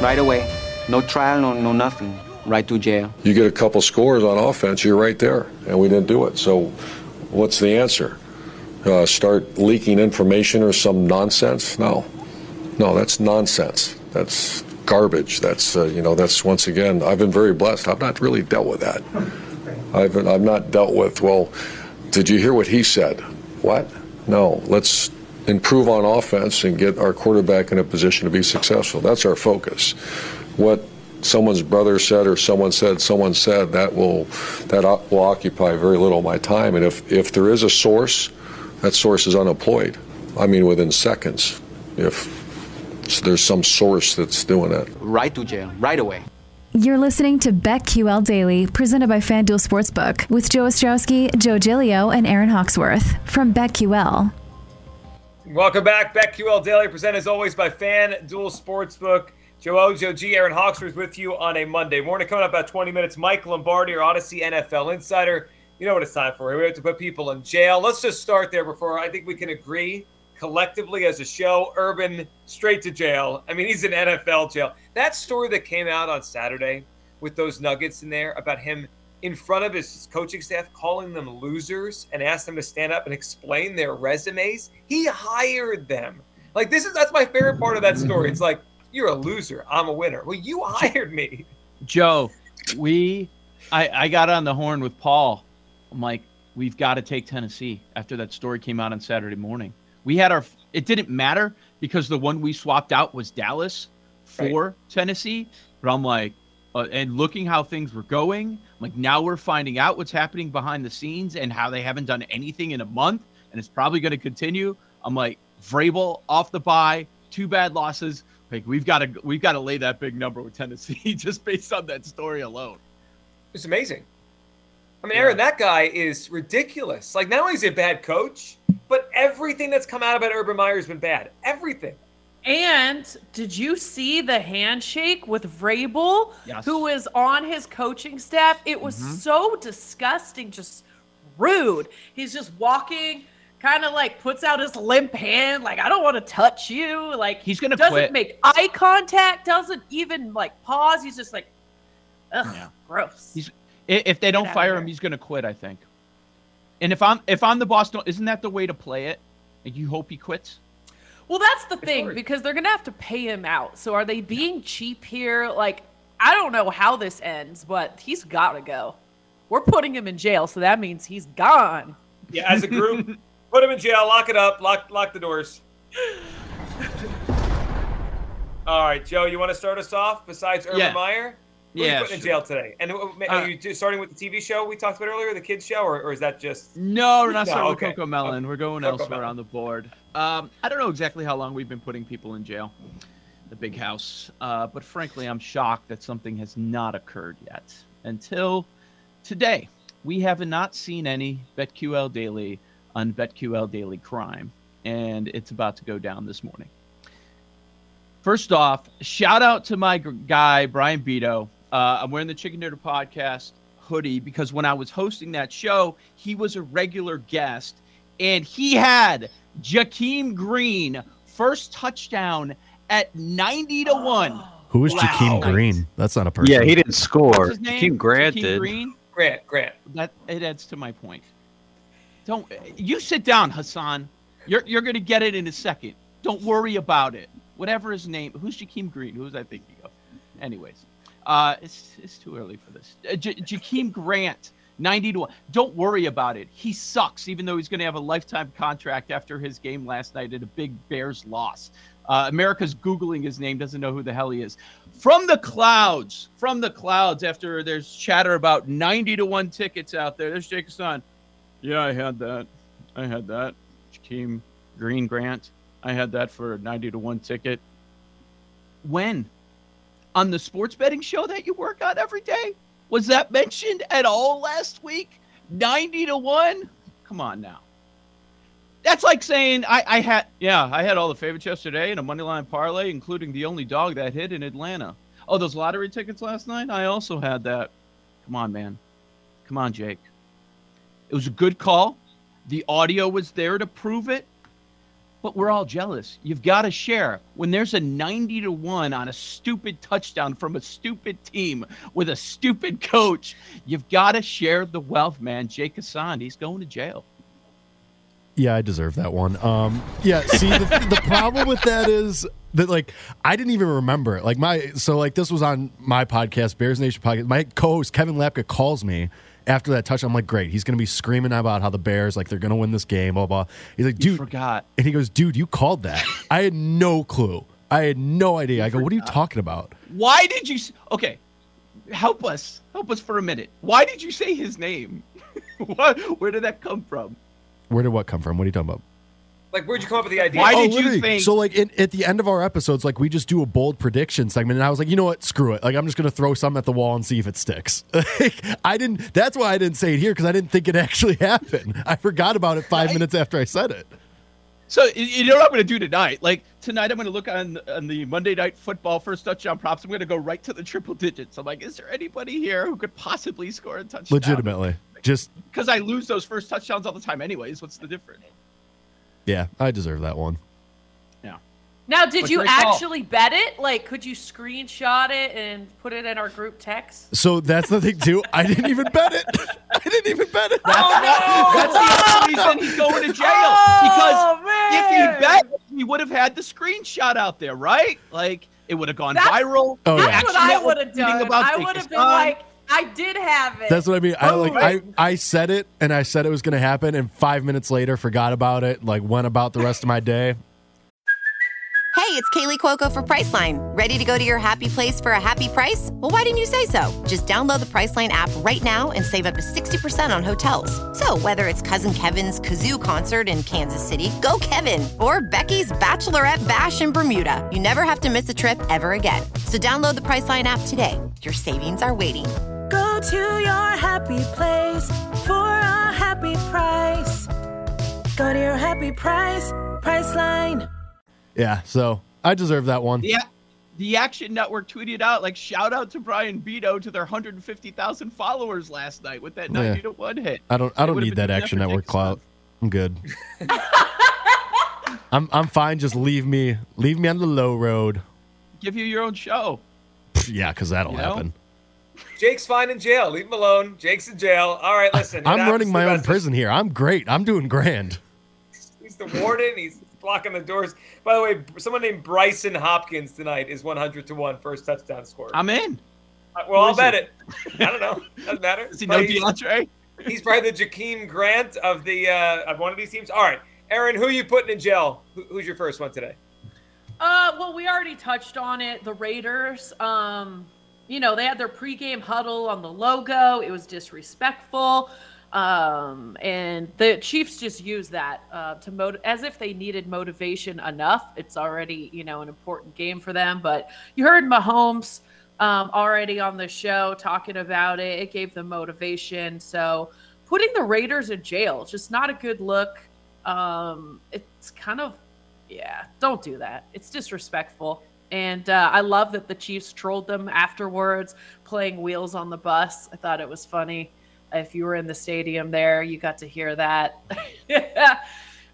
Right away. No trial, no, no nothing. Right to jail. You get a couple scores on offense, you're right there, and we didn't do it. So, what's the answer? Uh, start leaking information or some nonsense? No, no, that's nonsense. That's garbage. That's uh, you know, that's once again. I've been very blessed. I've not really dealt with that. I've I've not dealt with. Well, did you hear what he said? What? No. Let's improve on offense and get our quarterback in a position to be successful. That's our focus. What someone's brother said or someone said someone said that will that will occupy very little of my time and if if there is a source that source is unemployed i mean within seconds if there's some source that's doing it Right to jail. Right away. You're listening to BetQL Daily, presented by FanDuel Sportsbook, with Joe Ostrowski, Joe Gilio, and Aaron Hawksworth from BetQL. Welcome back. BetQL Daily, presented as always by FanDuel Sportsbook. Joe O, Joe G, Aaron Hawksworth with you on a Monday morning. Coming up about 20 minutes, Mike Lombardi, our Audacy NFL insider. You know what it's time for. We have to put people in jail. Let's just start there before I think we can agree collectively as a show. Urban straight to jail. I mean, he's in NFL jail. That story that came out on Saturday with those nuggets in there about him in front of his coaching staff calling them losers and asked them to stand up and explain their resumes. He hired them. Like this is that's my favorite part of that story. It's like you're a loser. I'm a winner. Well, you hired me. Joe, we, I, I got on the horn with Paul. I'm like, we've got to take Tennessee after that story came out on Saturday morning. We had our, it didn't matter because the one we swapped out was Dallas for Tennessee. But I'm like, uh, and looking how things were going, like now we're finding out what's happening behind the scenes and how they haven't done anything in a month, and it's probably going to continue. I'm like, Vrabel off the bye, two bad losses. Like we've got to we've got to lay that big number with Tennessee just based on that story alone. It's amazing. I mean, Aaron, that guy is ridiculous. Like, not only is he a bad coach, but everything that's come out about Urban Meyer has been bad. Everything. And did you see the handshake with Vrabel, Yes. who was on his coaching staff? It was Mhm. so disgusting, just rude. He's just walking, kind of like puts out his limp hand, like I don't want to touch you. Like He's gonna doesn't quit. make eye contact, doesn't even like pause. He's just like, ugh, Yeah. gross. He's if they don't fire him, he's going to quit. I think. And if I'm if I'm the boss, don't, isn't that the way to play it? Like you hope he quits. Well, that's the thing hard. because they're gonna have to pay him out. So are they being cheap here? Like, I don't know how this ends, but he's got to go. We're putting him in jail, so that means he's gone. Yeah, as a group, put him in jail, lock it up, lock lock the doors. All right, Joe, you want to start us off? Besides Urban Yeah. Meyer, who are you Yeah, putting in jail today? And uh, are Uh, you just starting with the TV show we talked about earlier, the kids show, or, or is that just? No, we're not No, starting okay. with CoComelon. We're going Coco elsewhere Melon. on the board. Um, I don't know exactly how long we've been putting people in jail, the big house. Uh, but frankly, I'm shocked that something has not occurred yet until today. We have not seen any BetQL Daily on BetQL Daily Crime, and it's about to go down this morning. First off, shout out to my guy Brian Beto. Uh, I'm wearing the Chicken Dinner Podcast hoodie because when I was hosting that show, he was a regular guest, and he had Jakeem Green first touchdown at 90 to one. Who is Wow. Jakeem Green? That's not a person. Yeah, he didn't score. What's his name? Keem Grant Jakeem did. Green. Grant, Grant. That it adds to my point. Don't you sit down, Hassan. You're you're gonna get it in a second. Don't worry about it. Whatever his name. Who's Jakeem Green? Who was I thinking of? Anyways, uh, it's it's too early for this. Uh, J- Jakeem Grant 90 to 1. Don't worry about it. He sucks, even though he's going to have a lifetime contract after his game last night at a big Bears loss. Uh, America's Googling his name, doesn't know who the hell he is. From the clouds, from the clouds, after there's chatter about 90 to 1 tickets out there, there's Jake Hassan. Yeah, I had that. I had that. Jakeem Green Grant. I had that for a 90 to 1 ticket. When? On the sports betting show that you work on every day? Was that mentioned at all last week? 90 to 1? Come on now. That's like saying I, I had yeah, I had all the favorites yesterday in a money line parlay, including the only dog that hit in Atlanta. Oh, those lottery tickets last night? I also had that. Come on, man. Come on, Jake. It was a good call. The audio was there to prove it. But we're all jealous. You've got to share. When there's a 90 to 1 on a stupid touchdown from a stupid team with a stupid coach, you've got to share the wealth, man. Jake Hassan, he's going to jail. Yeah, I deserve that one. Um, yeah, see, the, the problem with that is that like I didn't even remember it. Like my so like this was on my podcast, Bears Nation podcast. My co-host Kevin Lapka calls me after that touch. I'm like, great, he's gonna be screaming about how the Bears like they're gonna win this game. Blah blah. He's like, dude, You forgot. and he goes, dude, you called that. I had no clue. I had no idea. I go, what are you talking about? Why did you? s- Okay, help us. Help us for a minute. Why did you say his name? what, where did that come from? Where did what come from? What are you talking about? Like, where'd you come up with the idea? Why oh, did you think- So, like, in, at the end of our episodes, like, we just do a bold prediction segment, and I was like, you know what? Screw it. Like, I'm just gonna throw something at the wall and see if it sticks. Like, I didn't. That's why I didn't say it here because I didn't think it actually happened. I forgot about it five minutes after I said it. So you- you know what I'm going to do tonight? Like tonight, I'm going to look on on the Monday Night Football first touchdown props. I'm going to go right to the triple digits. I'm like, is there anybody here who could possibly score a touchdown? Legitimately, just because I lose those first touchdowns all the time, anyways. What's the difference? Yeah, I deserve that one. Yeah. Now, did But you great call. actually bet it? Like, could you screenshot it and put it in our group text? So that's the thing too. I didn't even bet it. I didn't even bet it. That's oh, the only reason he's going to jail. Oh, because if man. he bet, he would have had the screenshot out there, right? Like it would have gone That's- viral. Oh, The yeah. That's what I would have done. about I would have been Hassan. like, I did have it. That's what I mean. I Oh, like I I said it and I said it was going to happen, and five minutes later forgot about it. Like went about the rest of my day. Hey, it's Kaley Cuoco for Priceline. Ready to go to your happy place for a happy price? Well, why didn't you say so? Just download the Priceline app right now and save up to 60% on hotels. So, whether it's Cousin Kevin's Kazoo concert in Kansas City, go Kevin, or Becky's Bachelorette Bash in Bermuda, you never have to miss a trip ever again. So, download the Priceline app today. Your savings are waiting. Go to your happy place for a happy price. Go to your happy price, Priceline. Yeah, so I deserve that one. Yeah. the Action Network tweeted out like shout out to Brian Beto to their 150,000 followers last night with that 90 Yeah. to 1 hit. I don't. I don't need that Action Network Jake clout. I'm good. I'm I'm fine. Just leave me leave me on the low road. Give you your own show. Yeah, because that'll You know? happen. Jake's fine in jail. Leave him alone. Jake's in jail. All right, listen. it I'm running my own best of us. prison here. I'm great. I'm doing grand. He's the warden. He's blocking the doors. By the way, someone named Brycen Hopkins tonight is 100 to 1 first touchdown scorer. I'm in. Uh, well, Who I'll bet it? it. I don't know. Doesn't matter. Does he know Probably- DeAndre? He's probably the Jakeem Grant of the uh, of one of these teams. All right, Aaron, who are you putting in jail? Who, who's your first one today? Uh, well, we already touched on it. The Raiders, um, you know, they had their pregame huddle on the logo. It was disrespectful. Um, and the Chiefs just used that uh, to as if they needed motivation enough. It's already, you know, an important game for them. But you heard Mahomes um, already on the show talking about it. It gave them motivation. So putting the Raiders in jail, just not a good look. Um, it's kind of yeah, don't do that. It's disrespectful. And uh, I love that the Chiefs trolled them afterwards, playing Wheels on the Bus. I thought it was funny. If you were in the stadium there, you got to hear that. that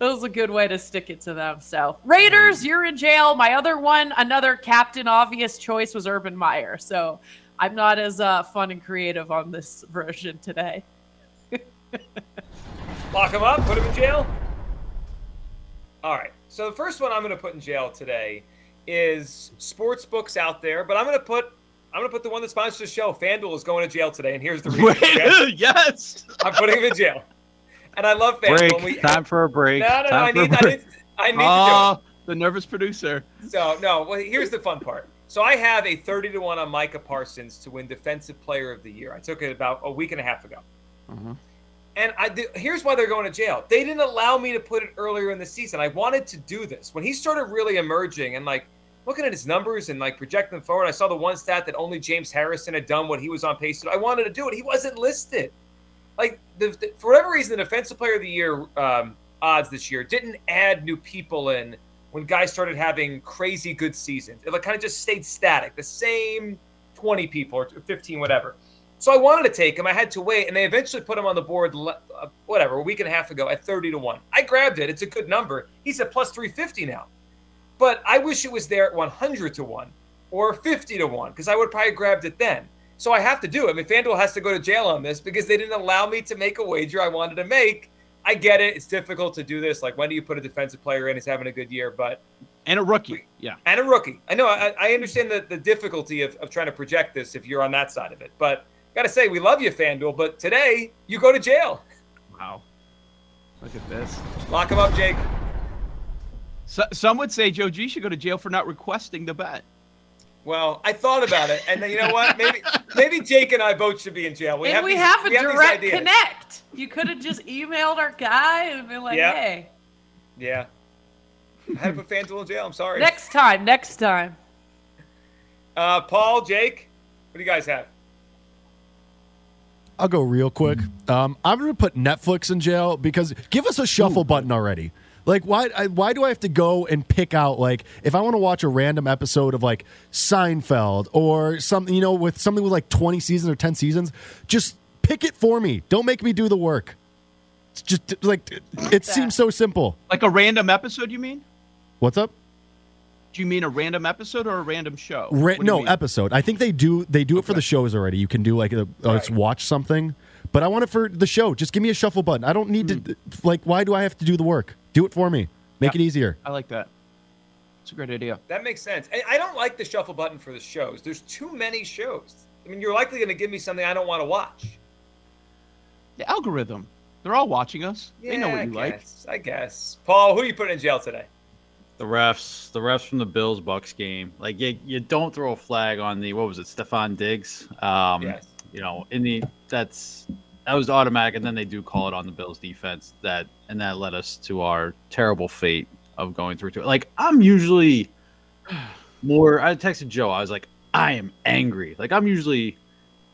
was a good way to stick it to them. So, Raiders, you're in jail. My other one, another Captain Obvious choice was Urban Meyer. So, I'm not as uh, fun and creative on this version today. Lock him up. Put him in jail. All right. So the first one I'm going to put in jail today is sports books out there, but I'm going to put I'm gonna put the one that sponsors the show. FanDuel is going to jail today, and here's the reason. okay? yes. I'm putting him in jail. And I love FanDuel. Break. we- Time for a break. No, no, no. I need, I need, I need to. Oh, the nervous producer. So no, well, here's the fun part. So I have a 30 to one on Micah Parsons to win Defensive Player of the Year. I took it about a week and a half ago. Mm-hmm. And I did, here's why they're going to jail. They didn't allow me to put it earlier in the season. I wanted to do this when he started really emerging and like looking at his numbers and like projecting them forward. I saw the one stat that only James Harrison had done what he was on pace to. I wanted to do it. He wasn't listed. Like the, the- for whatever reason, the Defensive Player of the Year um, odds this year didn't add new people in when guys started having crazy good seasons. It like kind of just stayed static, the same 20 people or 15, whatever. So I wanted to take him. I had to wait, and they eventually put him on the board, uh, whatever, a week and a half ago at 30 to 1. I grabbed it. It's a good number. He's at plus 350 now. But I wish it was there at 100 to 1 or 50 to 1 because I would have probably grabbed it then. So I have to do it. I mean, FanDuel has to go to jail on this because they didn't allow me to make a wager I wanted to make. I get it. It's difficult to do this. Like, when do you put a defensive player in? He's having a good year, but And a rookie. Yeah. and a rookie. I know. I, I understand the, the difficulty of, of trying to project this if you're on that side of it. But got to say, we love you, FanDuel. But today, you go to jail. Wow. Look at this. Lock him up, Jake. So, some would say Joe G should go to jail for not requesting the bet. Well, I thought about it, and then you know what? Maybe maybe Jake and I both should be in jail. We and have we these, have a we have these direct ideas. connect. You could have just emailed our guy and been like, Yeah. hey, Yeah. I had to put FanDuel in jail. I'm sorry. next time, next time. Uh, Paul, Jake, what do you guys have? I'll go real quick. Um, I'm going to put Netflix in jail because give us a shuffle button already. Like why? I, why do I have to go and pick out like if I want to watch a random episode of like Seinfeld or something, you know, with something with like 20 seasons or 10 seasons, just pick it for me. Don't make me do the work. It's just like it seems so simple. Like a random episode, you mean? What's up? Do you mean a random episode or a random show? Ra- What do you no episode. I think they do. They do it for the shows already. You can do like a, uh, let's watch something, but I want it for the show. Just give me a shuffle button. I don't need Hmm. to. Like, why do I have to do the work? Do it for me. Make it easier. I like that. It's a great idea. That makes sense. I, I don't like the shuffle button for the shows. There's too many shows. I mean, you're likely going to give me something I don't want to watch. The algorithm. They're all watching us. Yeah, they know what I you like. I guess. Paul, who are you putting in jail today? The refs, the refs from the Bills Bucks game. Like you, you don't throw a flag on the what was it, Stefon Diggs? Um, Yes. You know, in the that's that was automatic, and then they do call it on the Bills defense. That and that led us to our terrible fate of going through to it. Like I'm usually more. I texted Joe. I was like, I am angry. Like I'm usually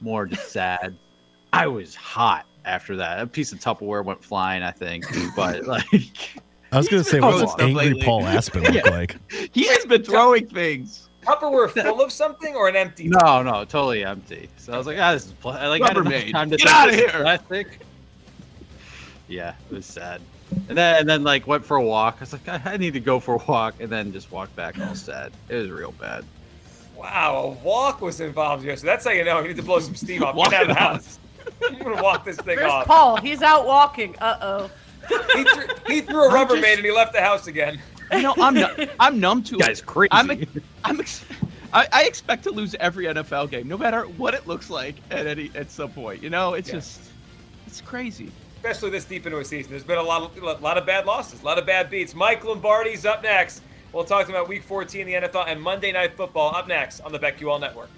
more just sad. I was hot after that. A piece of Tupperware went flying. I think, but like. I was going to say, been what's throwing an angry lately. Paul Aspen look Yeah. like? He has been throwing things. Tupperware full of something or an empty? No, no, totally empty. So I was like, ah, this is pla- I like had enough Rubbermaid. time to Get think outta this is here. Plastic. Yeah, it was sad. And then and then like went for a walk. I was like, I, I need to go for a walk, and then just walked back all sad. It was real bad. Wow, a walk was involved here. So that's how you know you need to blow some steam off. Walk Get out of the house. I'm going to walk this thing Where's off. Paul? He's out walking. Uh oh. He threw, he threw a I'm Rubbermaid just- and he left the house again. You know, I'm nu- I'm numb to You guys it. crazy. I'm I'm ex- I, I expect to lose every NFL game, no matter what it looks like at any at some point. You know, it's Yeah. just it's crazy. especially this deep into a season. There's been a lot of a lot of bad losses, a lot of bad beats. Mike Lombardi's up next. We'll talk about Week 14 in the NFL and Monday Night Football up next on the BetQL Network.